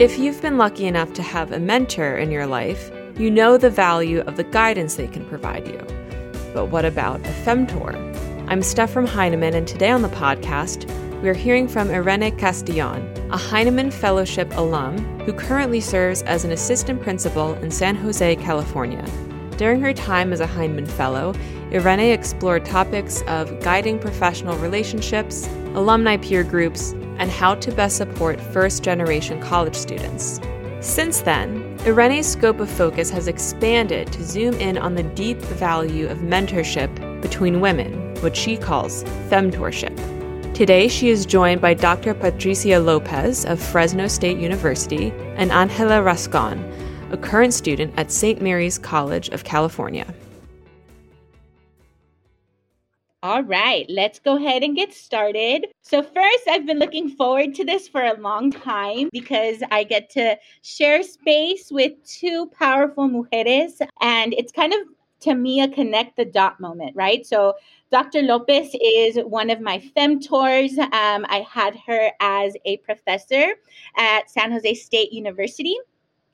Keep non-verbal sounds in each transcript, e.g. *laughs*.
If you've been lucky enough to have a mentor in your life, you know the value of the guidance they can provide you. But what about a femtor? I'm Steph from Heinemann, and today on the podcast, we are hearing from Irene Castillon, a Heinemann Fellowship alum who currently serves as an assistant principal in San Jose, California. During her time as a Heinemann Fellow, Irene explored topics of guiding professional relationships, alumni peer groups, and how to best support first generation college students. Since then, Irene's scope of focus has expanded to zoom in on the deep value of mentorship between women, what she calls femtorship. Today, she is joined by Dr. Patricia Lopez of Fresno State University and Angela Rascon, a current student at St. Mary's College of California. All right, let's go ahead and get started. So, first, I've been looking forward to this for a long time because I get to share space with two powerful mujeres, and it's kind of to me a connect the dot moment, right? So, Dr. Lopez is one of my femtors. Um, I had her as a professor at San Jose State University,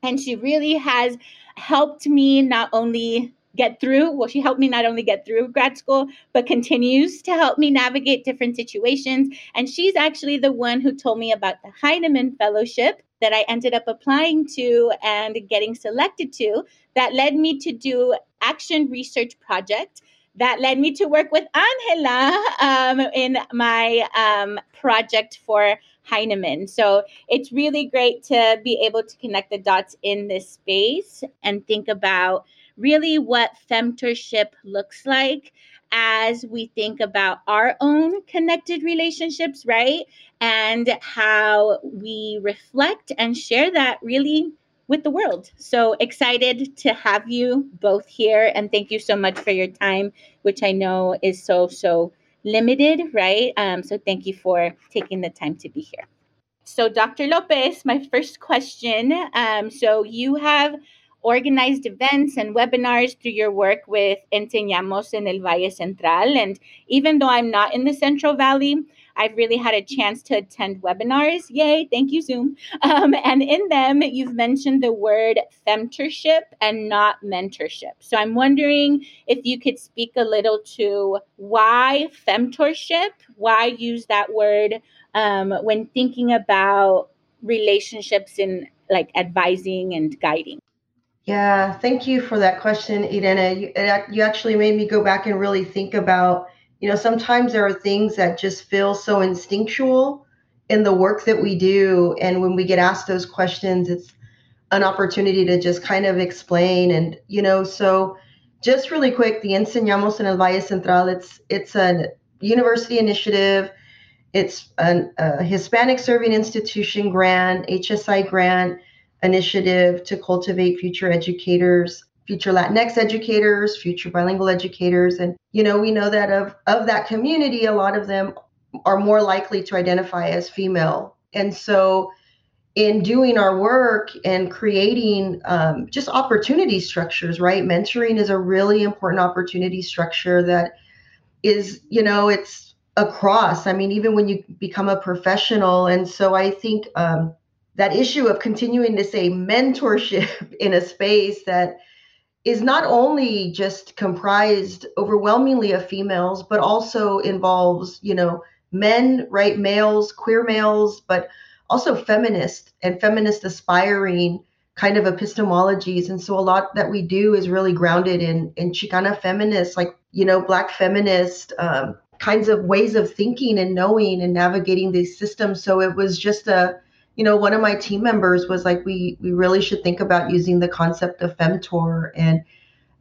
and she really has helped me not only get through. Well, she helped me not only get through grad school, but continues to help me navigate different situations. And she's actually the one who told me about the Heinemann Fellowship that I ended up applying to and getting selected to that led me to do action research project that led me to work with Angela um, in my um, project for Heinemann. So it's really great to be able to connect the dots in this space and think about really what femtorship looks like as we think about our own connected relationships, right? And how we reflect and share that really with the world. So excited to have you both here. And thank you so much for your time, which I know is so, so limited, right? Um, so thank you for taking the time to be here. So, Dr. Lopez, my first question. Um, so, you have organized events and webinars through your work with Enseñamos en el Valle Central. And even though I'm not in the Central Valley, I've really had a chance to attend webinars. Yay, thank you, Zoom. *laughs* Um, and in them, you've mentioned the word femtorship and not mentorship. So I'm wondering if you could speak a little to why femtorship, why use that word um, when thinking about relationships in like advising and guiding. Yeah, thank you for that question, Irene. You, you actually made me go back and really think about, you know, sometimes there are things that just feel so instinctual in the work that we do. And when we get asked those questions, it's an opportunity to just kind of explain. And, you know, so just really quick, the Enseñamos en el Valle Central, it's, it's a university initiative. It's an, a Hispanic Serving Institution grant, HSI grant initiative to cultivate future educators, future Latinx educators, future bilingual educators. And, you know, we know that of, of that community, a lot of them are more likely to identify as female. And so, in doing our work and creating um, just opportunity structures, right? Mentoring is a really important opportunity structure that is, you know, it's across. I mean, even when you become a professional. And so I think um, that issue of continuing to say mentorship *laughs* in a space that is not only just comprised overwhelmingly of females but also involves you know men right males queer males but also feminist and feminist aspiring kind of epistemologies. And so a lot that we do is really grounded in in chicana feminists like you know black feminist um, kinds of ways of thinking and knowing and navigating these systems. So it was just a you know, one of my team members was like, we we really should think about using the concept of femtor, and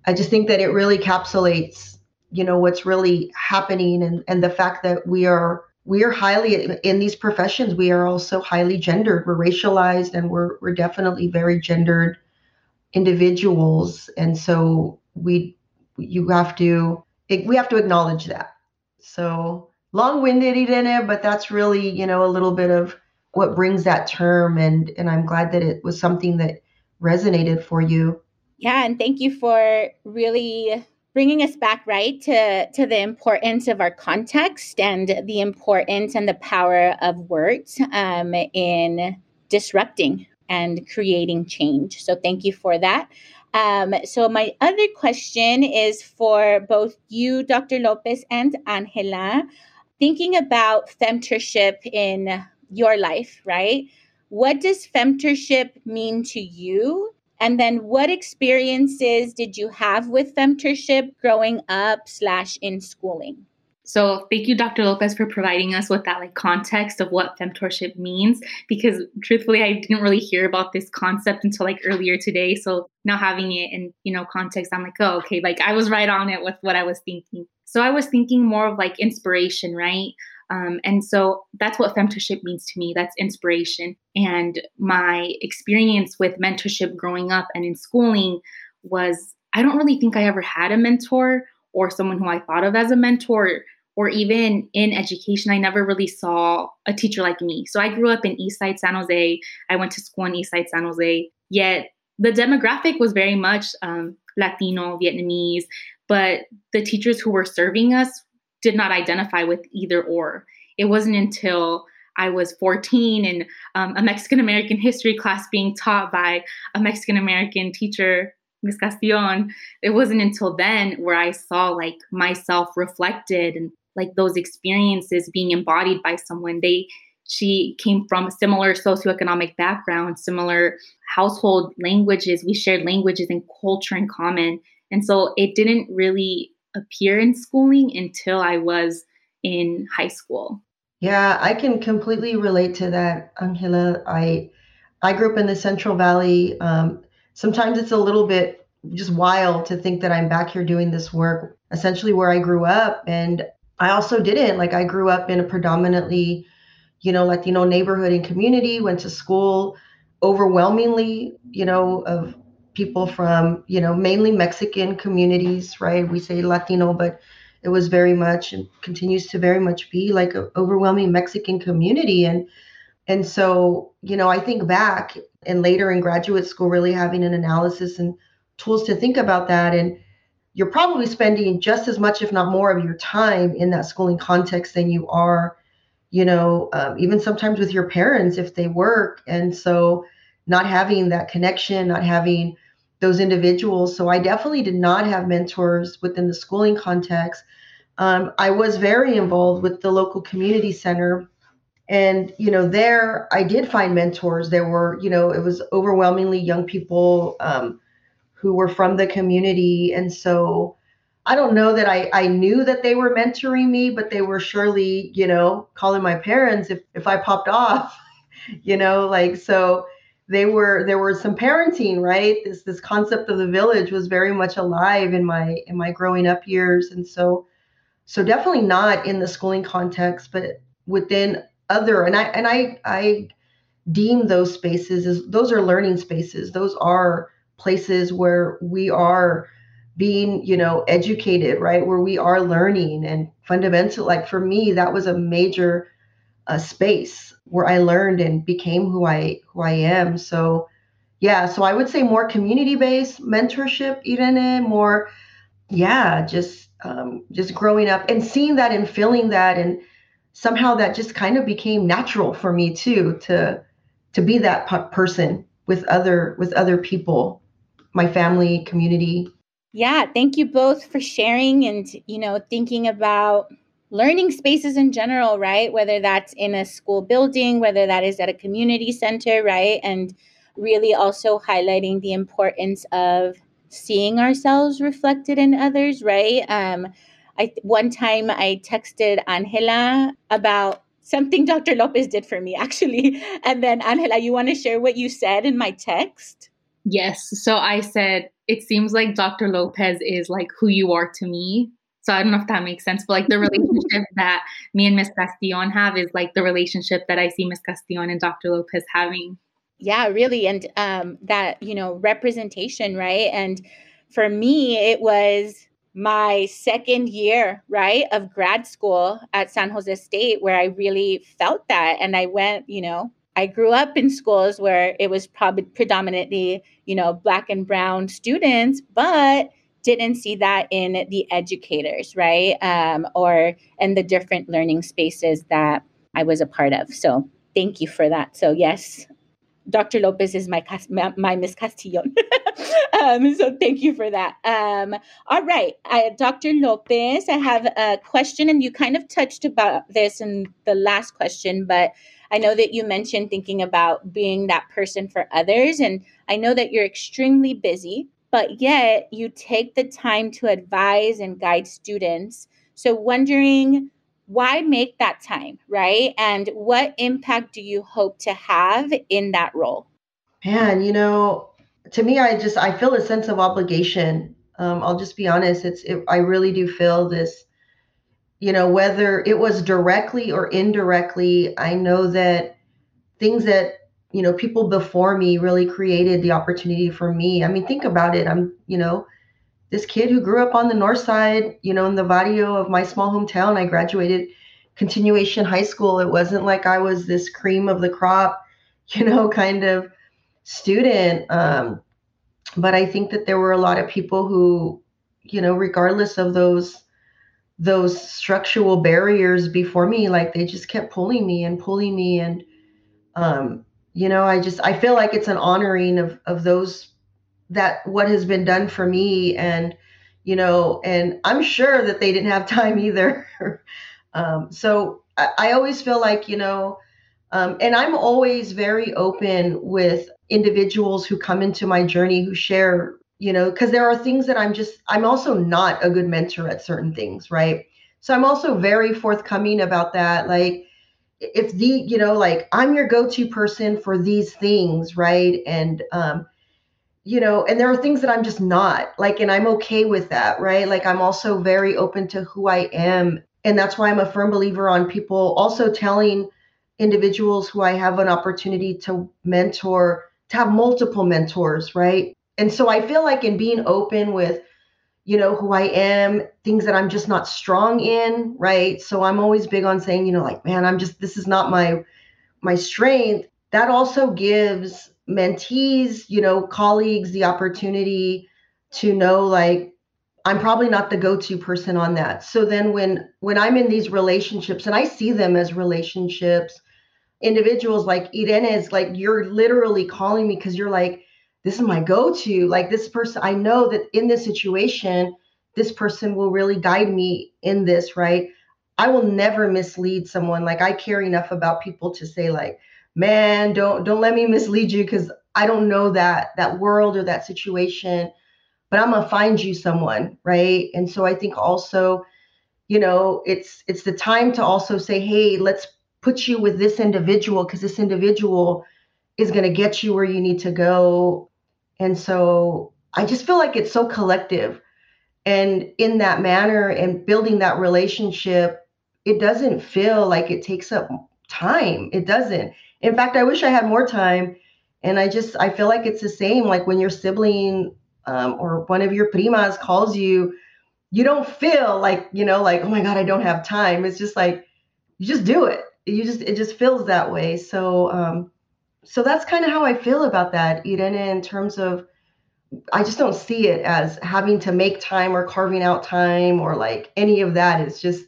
I just think that it really encapsulates, you know, what's really happening, and and the fact that we are we are highly in these professions we are also highly gendered. We're racialized and we're we're definitely very gendered individuals. And so we you have to we have to acknowledge that. So long-winded Irene, but that's really you know a little bit of what brings that term and and i'm glad that it was something that resonated for you. Yeah and thank you for really bringing us back right to to the importance of our context and the importance and the power of words um, in disrupting and creating change. So thank you for that. Um, so my other question is for both you dr lopez and angela. Thinking about femtorship in your life, right? What does femtorship mean to you? And then what experiences did you have with femtorship growing up slash in schooling? So thank you, Dr. Lopez, for providing us with that like context of what femtorship means. Because truthfully, I didn't really hear about this concept until like earlier today. So now having it in you know context, I'm like, oh, okay, like I was right on it with what I was thinking. So I was thinking more of like inspiration, right? Um, and so that's what femtorship means to me. That's inspiration. And my experience with mentorship growing up and in schooling was I don't really think I ever had a mentor or someone who I thought of as a mentor, or even in education, I never really saw a teacher like me. So I grew up in Eastside San Jose. I went to school in Eastside San Jose. Yet the demographic was very much um, Latino, Vietnamese, but the teachers who were serving us did not identify with either or. It wasn't until I was 14 and um, a Mexican American history class being taught by a Mexican American teacher, Ms. Castillon. It wasn't until then where I saw like myself reflected and like those experiences being embodied by someone. They she came from a similar socioeconomic background, similar household languages. We shared languages and culture in common. And so it didn't really appear in schooling until I was in high school. Yeah, I can completely relate to that, Angela. I I grew up in the Central Valley. Um, sometimes it's a little bit just wild to think that I'm back here doing this work, essentially where I grew up. And I also didn't. Like I grew up in a predominantly, you know, Latino neighborhood and community, went to school overwhelmingly, you know, of people from, you know, mainly Mexican communities, right? We say Latino, but it was very much and continues to very much be like an overwhelming Mexican community. And and so, you know, I think back and later in graduate school, really having an analysis and tools to think about that. And you're probably spending just as much, if not more, of your time in that schooling context than you are, you know, um, even sometimes with your parents if they work. And so, not having that connection, not having those individuals. So I definitely did not have mentors within the schooling context. Um, I was very involved with the local community center. And, you know, there I did find mentors. There were, you know, it was overwhelmingly young people um, who were from the community. And so I don't know that I, I knew that they were mentoring me, but they were surely, you know, calling my parents if, if I popped off, *laughs* you know, like, so they were there was some parenting right? This this concept of the village was very much alive in my in my growing up years. And so so definitely not in the schooling context but within other and i and i i deem those spaces as those are learning spaces. Those are places where we are being you know educated right? Where we are learning and fundamental like for me that was a major uh, space where I learned and became who I who I am. So yeah, so I would say more community based mentorship, Irene, more yeah, just um, just growing up and seeing that and feeling that and somehow that just kind of became natural for me too to to be that person with other with other people my family community yeah thank you both for sharing and you know thinking about learning spaces in general, right? Whether that's in a school building, whether that is at a community center, right? And really also highlighting the importance of seeing ourselves reflected in others, right? Um, I one time I texted Angela about something *laughs* Dr. Lopez did for me actually. And then Angela, you want to share what you said in my text? Yes. So I said, it seems like Dr. Lopez is like who you are to me So I don't know if that makes sense, but like the relationship *laughs* that me and Miss Castillon have is like the relationship that I see Miss Castillon and Dr. Lopez having. Yeah, really. And um, that, you know, representation, right? And for me, it was my second year, right, of grad school at San Jose State where I really felt that. And I went, you know, I grew up in schools where it was probably predominantly, you know, black and brown students, but didn't see that in the educators, right? Um, or in the different learning spaces that I was a part of. So thank you for that. So, yes, Dr. Lopez is my my Miss Castillon. *laughs* um, so thank you for that. Um, all right, I, Dr. Lopez, I have a question, and you kind of touched about this in the last question, but I know that you mentioned thinking about being that person for others, and I know that you're extremely busy, but yet you take the time to advise and guide students. So wondering why make that time, right? And what impact do you hope to have in that role? Man, you know, to me, I just I feel a sense of obligation. Um, I'll just be honest. It's it, I really do feel this. You know, whether it was directly or indirectly, I know that things that you know people before me really created the opportunity for me. I mean, think about it. I'm you know this kid who grew up on the north side, you know, in the barrio of my small hometown. I graduated continuation high school. It wasn't like I was this cream of the crop, *laughs* you know, kind of student. Um, but I think that there were a lot of people who, you know, regardless of those those structural barriers before me, like they just kept pulling me and pulling me and um, you know, I just I feel like it's an honoring of of those that what has been done for me and you know and i'm sure that they didn't have *laughs* time either. Um, so I, I, always feel like you know um, and i'm always very open with individuals who come into my journey who share you know because there are things that i'm just i'm also not a good mentor at certain things right? So i'm also very forthcoming about that. Like if the you know like i'm your go-to person for these things right and um you know, and there are things that I'm just not like, and I'm okay with that, right? Like, I'm also very open to who I am. And that's why I'm a firm believer on people also telling individuals who I have an opportunity to mentor to have multiple mentors, right? And so I feel like in being open with, you know, who I am, things that I'm just not strong in, right? So I'm always big on saying, you know, like, man, I'm just, this is not my, my strength. That also gives mentees, you know, colleagues the opportunity to know like I'm probably not the go-to person on that. So then when when I'm in these relationships and I see them as relationships, individuals like Irene is like you're literally calling me because you're like this is my go-to. Like this person I know that in this situation this person will really guide me in this, right? I will never mislead someone. Like I care enough about people to say like man, don't don't let me mislead you because I don't know that that world or that situation, but I'm gonna find you someone, right? And so I think also, you know, it's it's the time to also say, hey, let's put you with this individual because this individual is gonna get you where you need to go. And so I just feel like it's so collective. And in that manner and building that relationship, it doesn't feel like it takes up time. It doesn't. In fact, I wish I had more time. And I just, I feel like it's the same. Like when your sibling um, or one of your primas calls you, you don't feel like, you know, like, oh my God, I don't have time. It's just like, you just do it. You just, it just feels that way. So, um, so that's kind of how I feel about that, Irene, in terms of, I just don't see it as having to make time or carving out time or like any of that. It's just,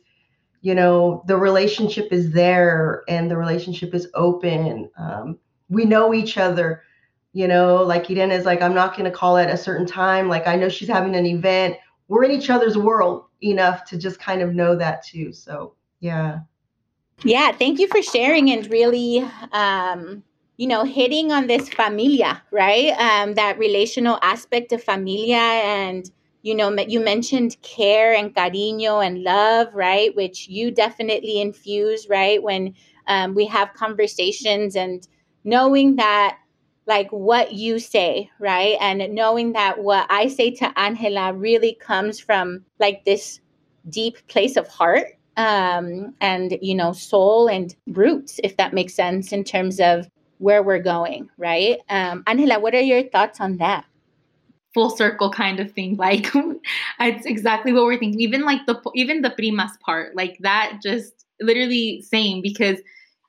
you know the relationship is there and the relationship is open. Um, we know each other you know like Irene is like i'm not going to call at a certain time. Like i know she's having an event. We're in each other's world enough to just kind of know that too. So yeah. Yeah thank you for sharing and really um you know hitting on this familia right? Um that relational aspect of familia and you know you mentioned care and cariño and love right? Which you definitely infuse right? When um, we have conversations and knowing that like what you say right? And knowing that what i say to angela really comes from like this deep place of heart um, and you know soul and roots if that makes sense in terms of where we're going right um, angela what are your thoughts on that full circle kind of thing *laughs* like it's exactly what we're thinking even like the even the primas part like that just literally same because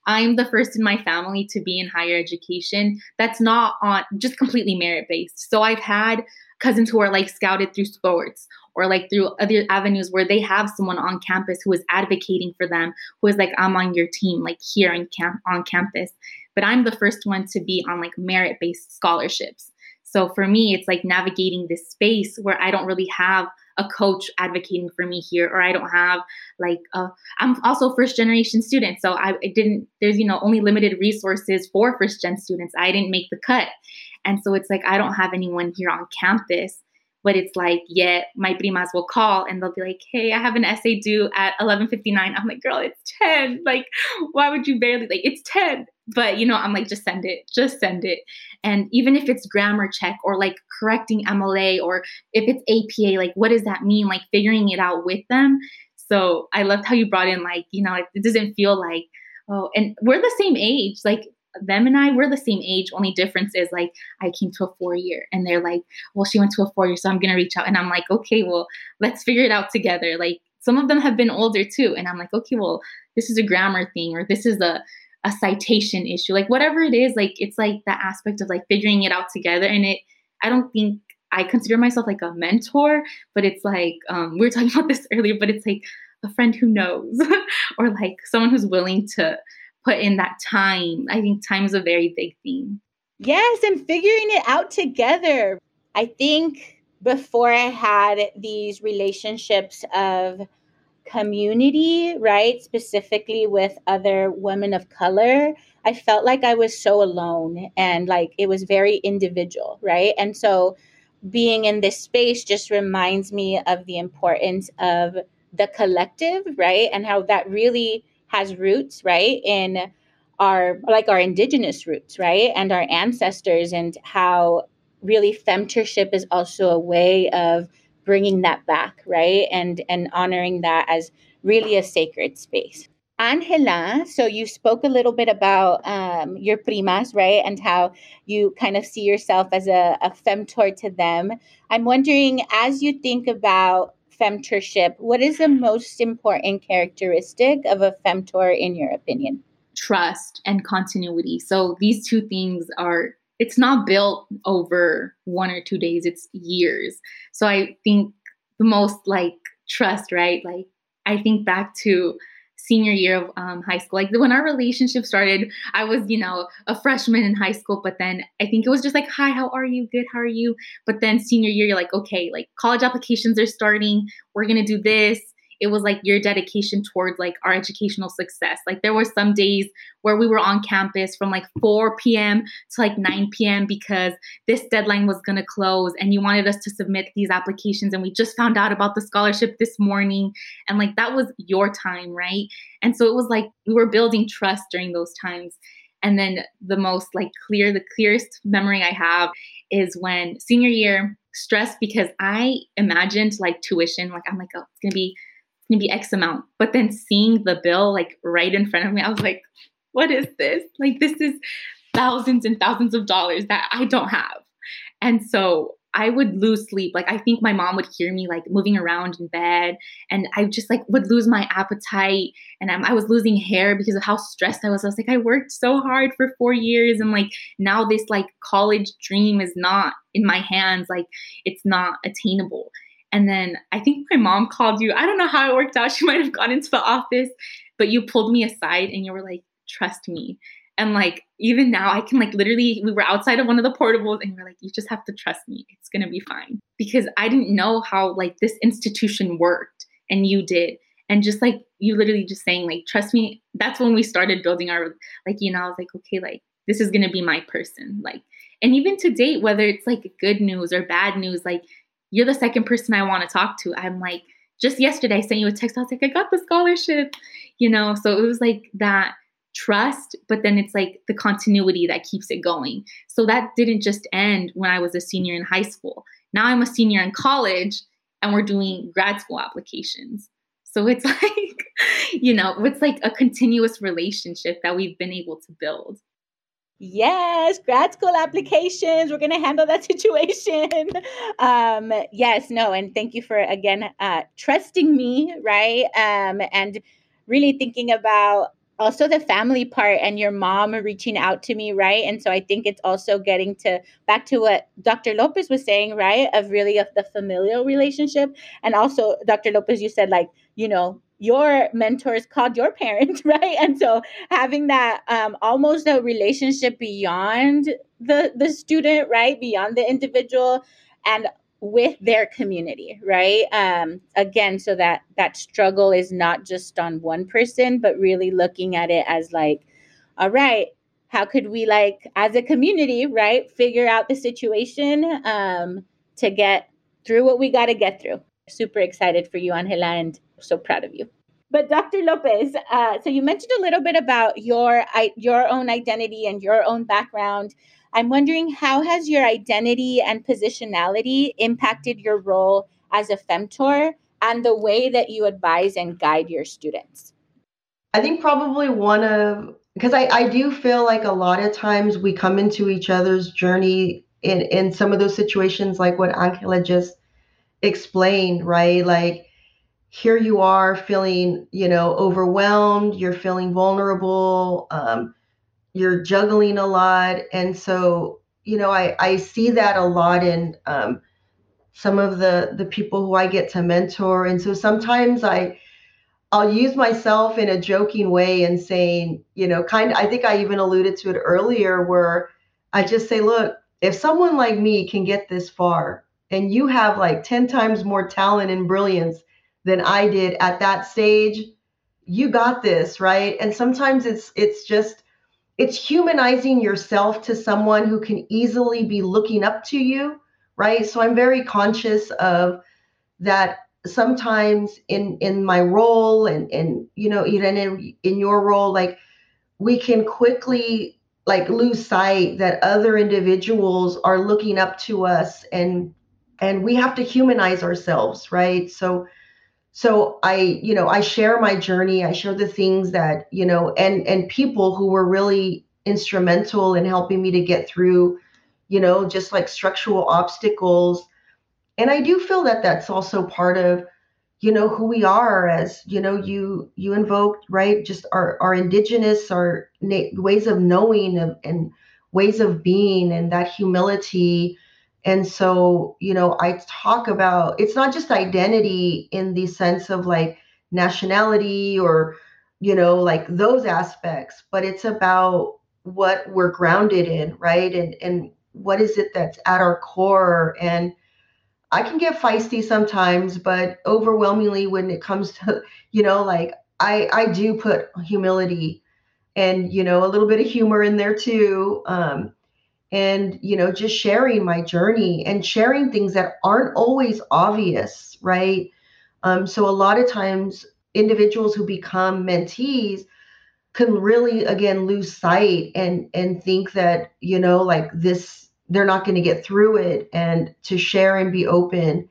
I'm the first in my family to be in higher education. That's not on just completely merit based. So I've had cousins who are like scouted through sports or like through other avenues where they have someone on campus who is advocating for them, who is like, I'm on your team, like here on camp on campus. But I'm the first one to be on like merit based scholarships. So for me, it's like navigating this space where I don't really have a coach advocating for me here, or I don't have like i am also first generation student, so I, didn't. There's you know only limited resources for first gen students. I didn't make the cut, and so it's like I don't have anyone here on campus but it's like, yeah, my primas will call and they'll be like, hey, I have an essay due at 11.59. I'm like, girl, it's 10. Like, why would you barely, like, it's 10. But, you know, I'm like, just send it, just send it. And even if it's grammar check or like correcting MLA or if it's APA, like, what does that mean? Like, figuring it out with them. So I loved how you brought in, like, you know, it, doesn't feel like, oh, and we're the same age. Like, them and I, we're the same age. Only difference is like I came to a four year and they're like, well, she went to a four year, so I'm gonna reach out. And I'm like, okay, well, let's figure it out together. Like some of them have been older too. And I'm like, okay, well, this is a grammar thing or this is a a citation issue. Like whatever it is, like it's like that aspect of like figuring it out together. And it I don't think I consider myself like a mentor, but it's like um, we were talking *laughs* about this earlier, but it's like a friend who knows *laughs* or like someone who's willing to put in that time. I think time is a very big thing. Yes, and figuring it out together. I think before I had these relationships of community, right? Specifically with other women of color, I felt like I was so alone and like it was very individual, right? And so being in this space just reminds me of the importance of the collective, right? And how that really has roots, right, in our like our indigenous roots, right, and our ancestors, and how really femtorship is also a way of bringing that back, right, and and honoring that as really a sacred space. Angela, so you spoke a little bit about um, your primas, right, and how you kind of see yourself as a, a femtor to them. I'm wondering, as you think about femtorship, what is the most important characteristic of a femtor in your opinion? Trust and continuity. So these two things are it's not built over one or two days, it's years. So I think the most like trust, right? Like I think back to senior year of um, high school. Like when our relationship started, I was, you know, a freshman in high school, but then I think it was just like, hi, how are you? Good, how are you? But then senior year, you're like, okay, like college applications are starting. We're to do this it was like your dedication towards like our educational success. Like there were some days where we were on campus from like 4 p.m. to like 9 p.m. because this deadline was going to close and you wanted us to submit these applications and we just found out about the scholarship this morning and like that was your time, right? And so it was like we were building trust during those times. And then the most like clear, the clearest memory I have is when senior year stressed because I imagined like tuition, like I'm like, oh, it's gonna be going to be X amount. But then seeing the bill like right in front of me, I was like, what is this? Like, this is thousands and thousands of dollars that I don't have. And so I would lose sleep. Like, I think my mom would hear me like moving around in bed, and I just like would lose my appetite. And I was losing hair because of how stressed I was. I was like, I worked so hard for four years, and like now this like college dream is not in my hands. Like, it's not attainable. And then I think my mom called you. I don't know how it worked out. *laughs* She might have gone into the office, but you pulled me aside and you were like, trust me. And like, even now, I can like literally, we were outside of one of the portables and you were like, you just have to trust me. It's going to be fine. Because I didn't know how like this institution worked and you did. And just like you literally just saying, like, trust me, that's when we started building our, like, you know, I was like, okay, like, this is going to be my person. Like, and even to date, whether it's like good news or bad news, like, you're the second person I want to talk to. I'm like, just yesterday I sent you a text. I was like, I got the scholarship, you know? So it was like that trust, but then it's like the continuity that keeps it going. So that didn't just end when I was a senior in high school. Now I'm a senior in college and we're doing grad school applications. So it's *laughs* like, you know, it's like a continuous relationship that we've been able to build. Yes, grad school applications. We're going to handle that *laughs* situation. Um, yes, no, and thank you for again uh, trusting me, right? Um, and really thinking about also the family part and your mom reaching out to me right and so i think it's also getting to back to what dr lopez was saying right of really of the familial relationship and also dr lopez you said like you know your mentors called your parents *laughs* right? And so having that um, almost a relationship beyond the the student right? Beyond the individual and with their community right? Um again so that that struggle is not just on one person but really looking at it as like all right how could we like as a community right figure out the situation um to get through what we got to get through super excited for you angela and so proud of you but dr lopez uh, so you mentioned a little bit about your your own identity and your own background I'm wondering how has your identity and positionality impacted your role as a femtor and the way that you advise and guide your students? I think probably one of because I, I do feel like a lot of times we come into each other's journey in in some of those situations like what Angela just explained, right? Like here you are feeling, you know, overwhelmed, you're feeling vulnerable, um, you're juggling a lot and so you know i i see that a lot in um, some of the the people who i get to mentor and so sometimes i i'll use myself in a joking way and saying you know kind of i think i even alluded to it earlier where i just say look if someone like me can get this far and you have like 10 times more talent and brilliance than i did at that stage. You got this right? And sometimes it's it's just it's humanizing yourself to someone who can easily be looking up to you right? So i'm very conscious of that sometimes in in my role and and you know even in in your role like we can quickly like lose sight that other individuals are looking up to us and and we have to humanize ourselves right? So so i you know i share my journey i share the things that you know and and people who were really instrumental in helping me to get through you know just like structural obstacles. And i do feel that that's also part of you know who we are as you know you you invoked right? Just our our indigenous our na- ways of knowing and, and ways of being and that humility and so, you know, I talk about it's not just identity in the sense of like nationality or, you know, like those aspects, but it's about what we're grounded in, right? And and what is it that's at our core and I can get feisty sometimes, but overwhelmingly when it comes to, *laughs* you know, like I I do put humility and you know a little bit of humor in there too. Um, and you know just sharing my journey and sharing things that aren't always obvious right? Um, so a lot of times individuals who become mentees can really again lose sight and and think that you know like this they're not going to get through it and to share and be open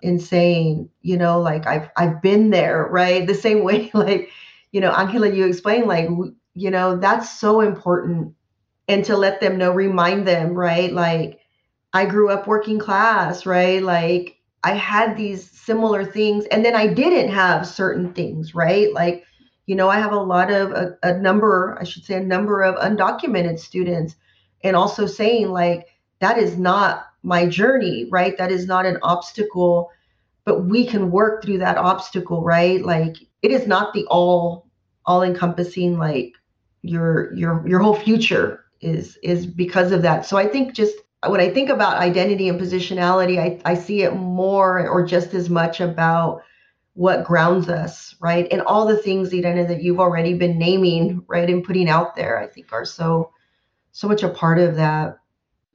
in saying you know like i've i've been there right? The same way *laughs* like you know angela you explained like you know that's so important and to let them know, remind them, right? Like, I grew up working class, right? Like, I had these similar things, and then I didn't have certain things, right? Like, you know, I have a lot of a, a number, I should say, a number of undocumented students, and also saying, like, that is not my journey, right? That is not an obstacle, but we can work through that obstacle, right? Like, it is not the all all encompassing like your your your whole future is is because of that. So I think just when I think about identity and positionality, I, I see it more or just as much about what grounds us, right? And all the things, Irene, that you've already been naming, right, and putting out there, I think are so so much a part of that.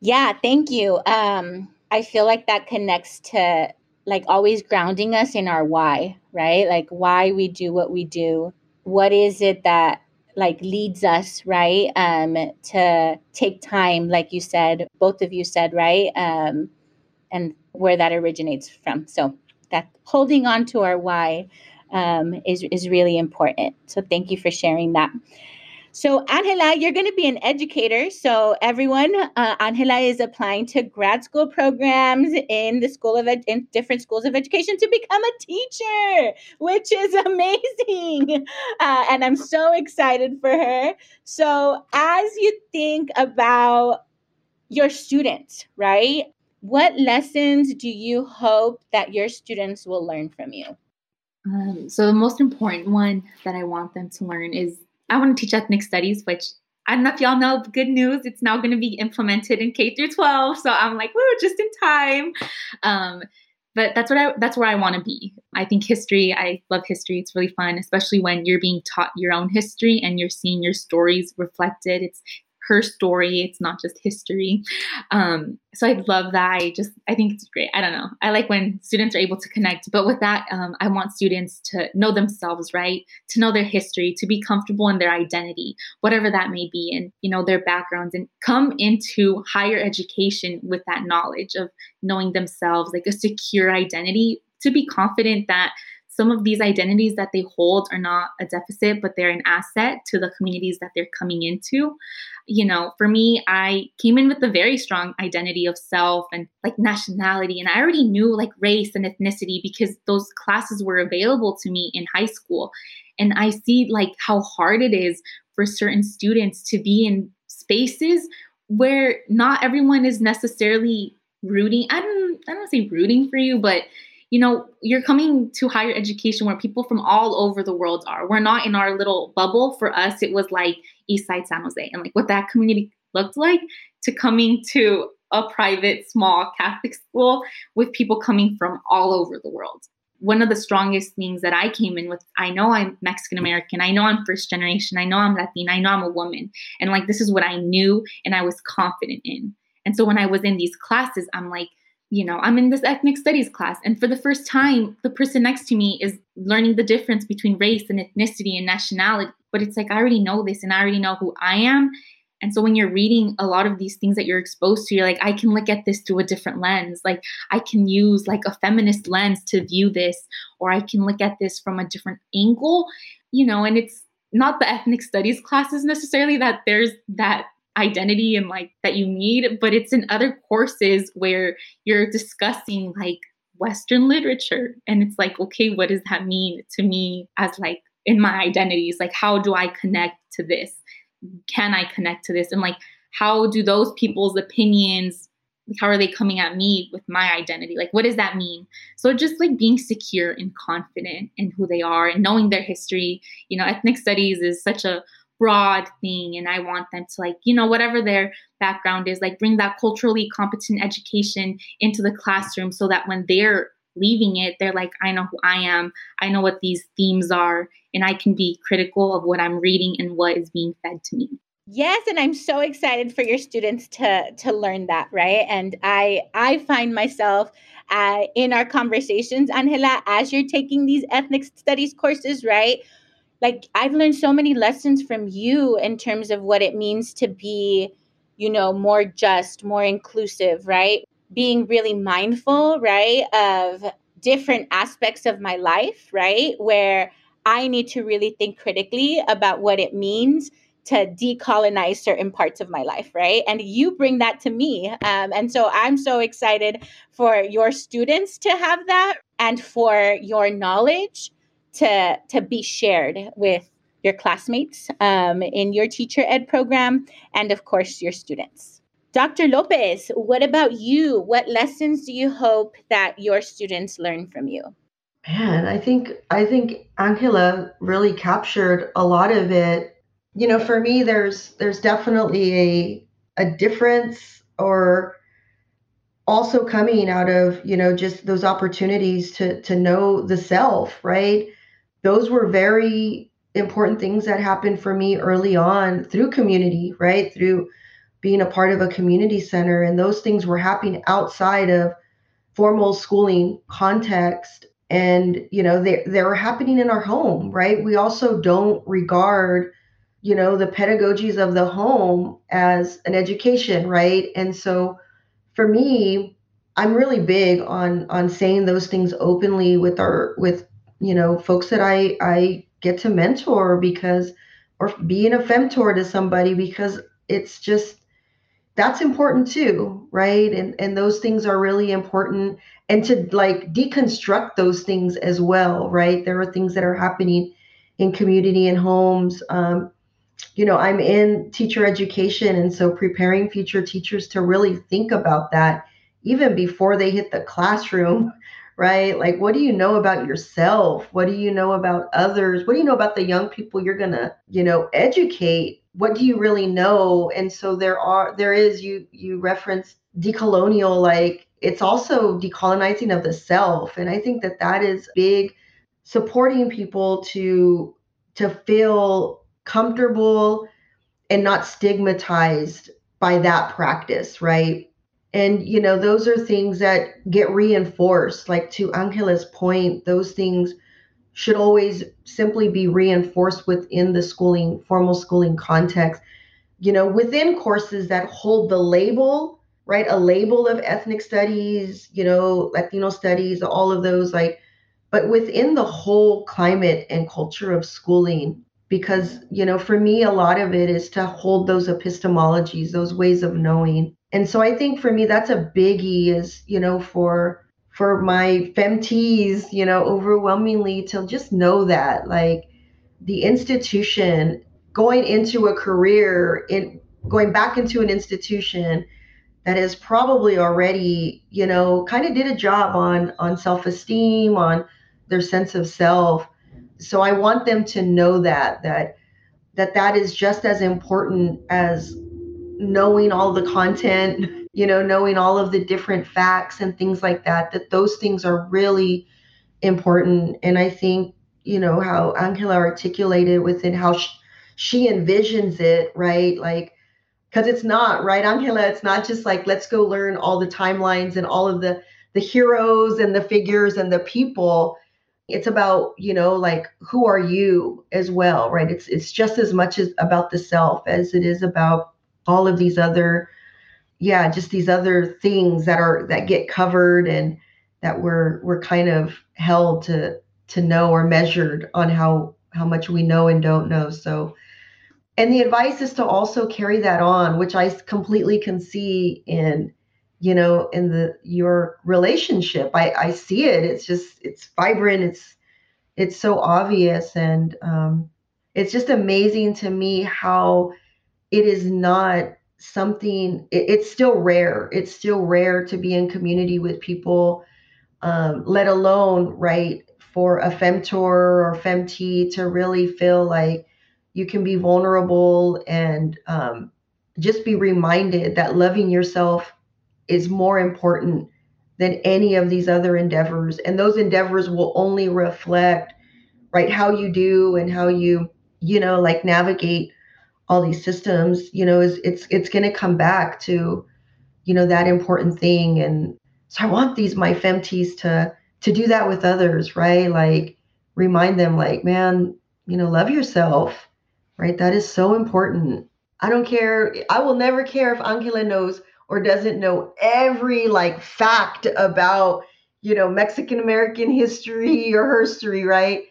Yeah, thank you. Um, I feel like that connects to like always grounding us in our why, right? Like why we do what we do. What is it that like leads us right um to take time like you said both of you said right um and where that originates from so that holding on to our why um, is, is really important. So thank you for sharing that. So, Angela, you're going to be an educator. So, everyone, uh, Angela is applying to grad school programs in the school of ed- in different schools of education to become a teacher, which is *laughs* amazing. Uh, and I'm so excited for her. So, as you think about your students, right? What lessons do you hope that your students will learn from you? Um, so, the most important one that I want them to learn is I want to teach ethnic studies, which I don't know if y'all know, good news, it's now going to be implemented in K through 12. So I'm like, woo, just in time. Um, but that's what I that's where I want to be. I think history, I love history. It's really fun, especially when you're being taught your own history and you're seeing your stories reflected. It's her story. It's not just history. Um, so I love that. I just, I think it's great. I don't know. I like when students are able to connect. But with that, um, I want students to know themselves, right? To know their history, to be comfortable in their identity, whatever that may be, and, you know, their backgrounds, and come into higher education with that knowledge of knowing themselves, like a secure identity, to be confident that some of these identities that they hold are not a deficit, but they're an asset to the communities that they're coming into. You know, for me, I came in with a very strong identity of self and like nationality. And I already knew like race and ethnicity because those classes were available to me in high school. And I see like how hard it is for certain students to be in spaces where not everyone is necessarily rooting. I don't I don't say rooting for you, but you know, you're coming to higher education where people from all over the world are. We're not in our little bubble. For us, it was like East Side San Jose and like what that community looked like to coming to a private, small Catholic school with people coming from all over the world. One of the strongest things that I came in with, I know I'm Mexican American, I know I'm first generation, I know I'm Latina, I know I'm a woman. And like, this is what I knew and I was confident in. And so when I was in these classes, I'm like, you know, I'm in this ethnic studies class, and for the first time, the person next to me is learning the difference between race and ethnicity and nationality. But it's like, I already know this and I already know who I am. And so when you're reading a lot of these things that you're exposed to, you're like, I can look at this through a different lens. Like, I can use like a feminist lens to view this, or I can look at this from a different angle, you know, and it's not the ethnic studies classes necessarily that there's that identity and like that you need, but it's in other courses where you're discussing like Western literature. And it's like, okay, what does that mean to me as like in my identities? Like, how do I connect to this? Can I connect to this? And like, how do those people's opinions, how are they coming at me with my identity? Like, what does that mean? So, just like being secure and confident in who they are and knowing their history. You know, ethnic studies is such a broad thing and i want them to like you know whatever their background is like bring that culturally competent education into the classroom so that when they're leaving it they're like i know who i am. I know what these themes are and i can be critical of what i'm reading and what is being fed to me. Yes and i'm so excited for your students to to learn that right? And i i find myself uh, in our conversations angela as you're taking these ethnic studies courses right like I've learned so many lessons from you in terms of what it means to be, you know, more just, more inclusive, right? Being really mindful, right, of different aspects of my life, right? Where I need to really think critically about what it means to decolonize certain parts of my life, right? And you bring that to me. Um, and so I'm so excited for your students to have that and for your knowledge to to be shared with your classmates um, in your teacher ed program and of course your students. Dr lopez what about you? What lessons do you hope that your students learn from you? Man i think i think angela really captured a lot of it. You know for me there's there's definitely a a difference or also coming out of you know just those opportunities to to know the self right those were very important things that happened for me early on through community, right? Through being a part of a community center. And those things were happening outside of formal schooling context. And, you know, they, they were happening in our home, right? We also don't regard, you know, the pedagogies of the home as an education, right? And so for me, I'm really big on on saying those things openly with our with you know, folks that I I get to mentor because or being a femtor to somebody because it's just that's important too, right? And and those things are really important and to like deconstruct those things as well, right? There are things that are happening in community and homes. Um, you know, I'm in teacher education, and so preparing future teachers to really think about that even before they hit the classroom, right? Like, what do you know about yourself? What do you know about others? What do you know about the young people you're gonna, you know, educate? What do you really know? And so there are, there is you you reference decolonial, like it's also decolonizing of the self, and I think that that is big, supporting people to to feel comfortable and not stigmatized by that practice, right? And, you know, those are things that get reinforced. Like to Angela's point, those things should always simply be reinforced within the schooling, formal schooling context. You know, within courses that hold the label, right? A label of ethnic studies, you know, Latino studies, all of those, like, but within the whole climate and culture of schooling, because you know for me a lot of it is to hold those epistemologies those ways of knowing. And so i think for me that's a biggie is you know for for my femtees you know overwhelmingly to just know that like the institution going into a career in going back into an institution that has probably already you know kind of did a job on on self-esteem on their sense of self so i want them to know that that that that is just as important as knowing all the content you know knowing all of the different facts and things like that that those things are really important. And i think you know how angela articulated within how she, she envisions it right? Like because it's not right angela? It's not just like let's go learn all the timelines and all of the the heroes and the figures and the people it's about you know like who are you as well right? It's it's just as much as about the self as it is about all of these other yeah just these other things that are that get covered and that we're we're kind of held to to know or measured on how how much we know and don't know. So and the advice is to also carry that on which i completely can see in you know in the your relationship. I i see it. It's just it's vibrant. It's it's so obvious. And um it's just amazing to me how it is not something it, it's still rare. It's still rare to be in community with people um let alone right for a femtor or femtee to really feel like you can be vulnerable and um, just be reminded that loving yourself is more important than any of these other endeavors. And those endeavors will only reflect, right, how you do and how you, you know, like navigate all these systems, you know, is it's it's gonna come back to, you know, that important thing. And so I want these my femtees to to do that with others, right? Like remind them, like, man, you know, love yourself, right? That is so important. I don't care. I will never care if Angela knows or doesn't know every like fact about you know Mexican American history or her history, right?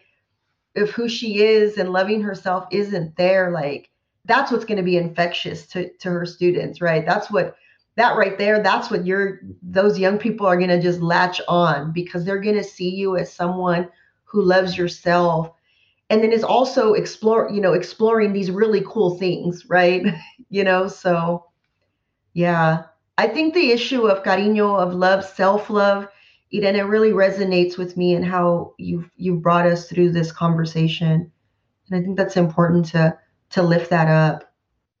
If who she is and loving herself isn't there, like that's what's going to be infectious to to her students, right? That's what that right there, that's what you're those young people are going to just latch on because they're going to see you as someone who loves yourself and then is also explore, you know, exploring these really cool things, right? *laughs* you know, so yeah. I think the issue of cariño, of love, self-love, Irene, really resonates with me and how you've you've brought us through this conversation. And I think that's important to to lift that up.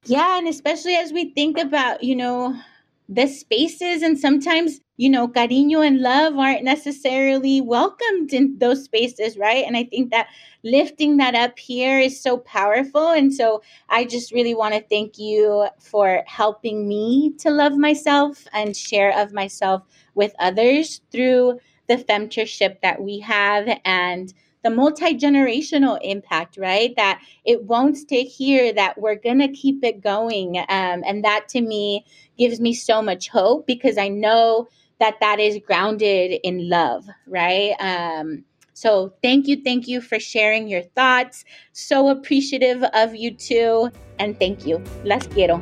Yeah, and especially as we think about, you know, the spaces and sometimes you know cariño and love aren't necessarily welcomed in those spaces right and i think that lifting that up here is so powerful and so i just really want to thank you for helping me to love myself and share of myself with others through the femtorship that we have and the multi generational impact, right? That it won't stay here, that we're to keep it going. Um, and that to me gives me so much hope because I know that that is grounded in love, right? Um, So thank you, thank you for sharing your thoughts. So appreciative of you too. And thank you. Las quiero.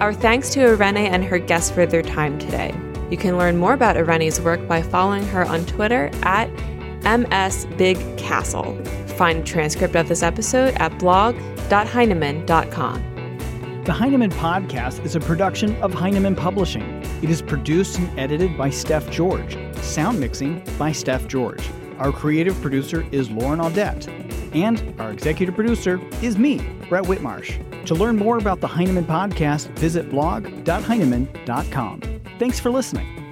Our thanks to Irene and her guests for their time today. You can learn more about Irene's work by following her on Twitter at msbigcastle. Find a transcript of this episode at blog.heinemann.com. The Heinemann Podcast is a production of Heinemann Publishing. It is produced and edited by Steph George. Sound mixing by Steph George. Our creative producer is Lauren Audette. And our executive producer is me, Brett Whitmarsh. To learn more about the Heinemann Podcast, visit blog.heinemann.com. Thanks for listening.